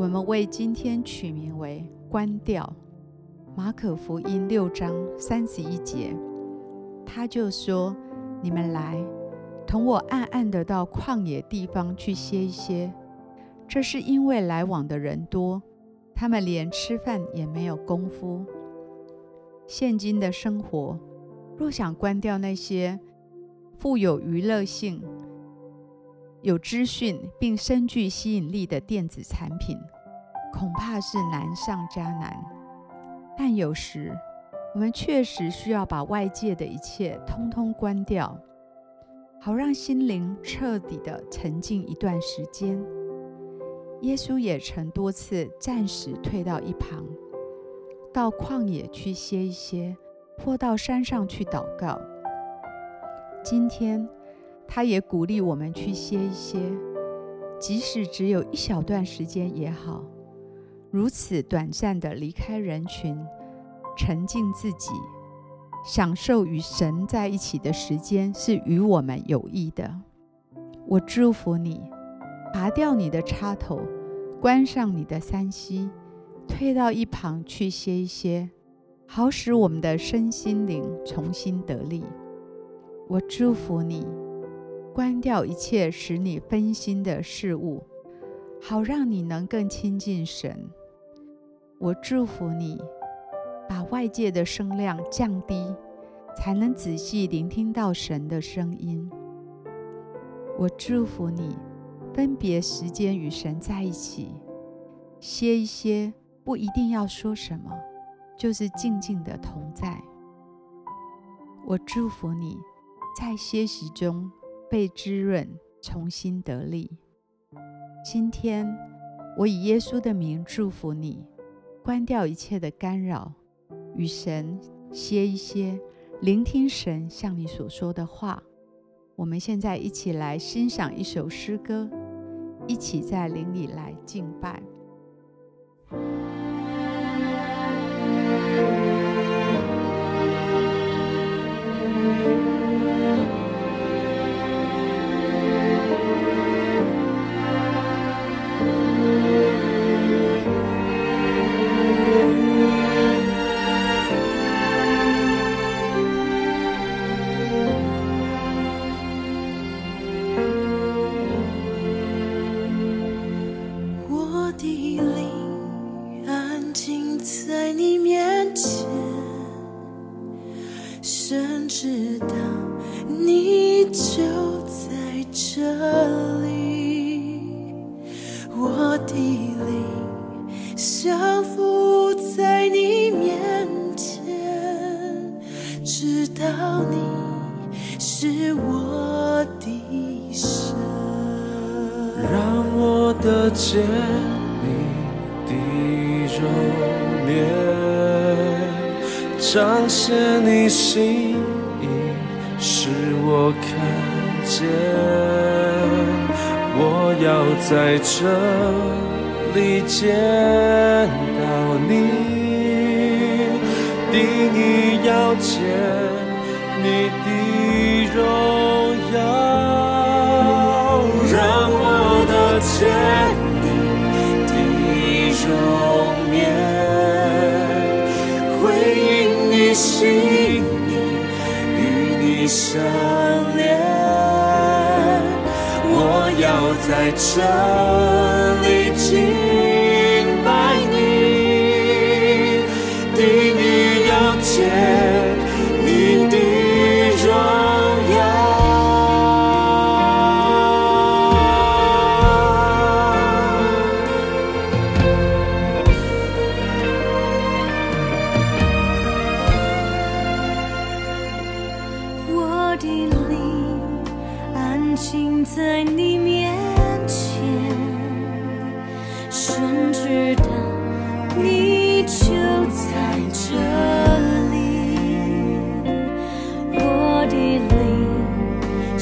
我们为今天取名为“关掉”。马可福音六章三十一节，他就说：“你们来，同我暗暗的到旷野地方去歇一歇。这是因为来往的人多，他们连吃饭也没有功夫。现今的生活，若想关掉那些富有娱乐性、有资讯并深具吸引力的电子产品，恐怕是难上加难。但有时，我们确实需要把外界的一切通通关掉，好让心灵彻底的沉静一段时间。耶稣也曾多次暂时退到一旁，到旷野去歇一歇，或到山上去祷告。今天，他也鼓励我们去歇一歇，即使只有一小段时间也好。如此短暂的离开人群，沉浸自己，享受与神在一起的时间，是与我们有益的。我祝福你，拔掉你的插头，关上你的三 C，退到一旁去歇一歇，好使我们的身心灵重新得力。我祝福你，关掉一切使你分心的事物，好让你能更亲近神。我祝福你，把外界的声量降低，才能仔细聆听到神的声音。我祝福你，分别时间与神在一起，歇一歇，不一定要说什么，就是静静的同在。我祝福你。在歇息中被滋润，重新得力。今天，我以耶稣的名祝福你，关掉一切的干扰，与神歇一歇，聆听神向你所说的话。我们现在一起来欣赏一首诗歌，一起在灵里来敬拜。这里，我的灵降服在你面前，知道你是我的神，让我得见你的容颜，彰显你心意。使我看见，我要在这里见到你，定意要见你的荣耀，让我的见你的容颜，回应你心意，与你。相我在这里敬拜你，定意要见春知道你就在这里我的灵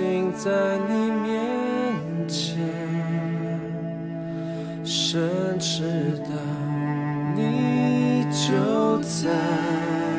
行在你面前，深知的你就在。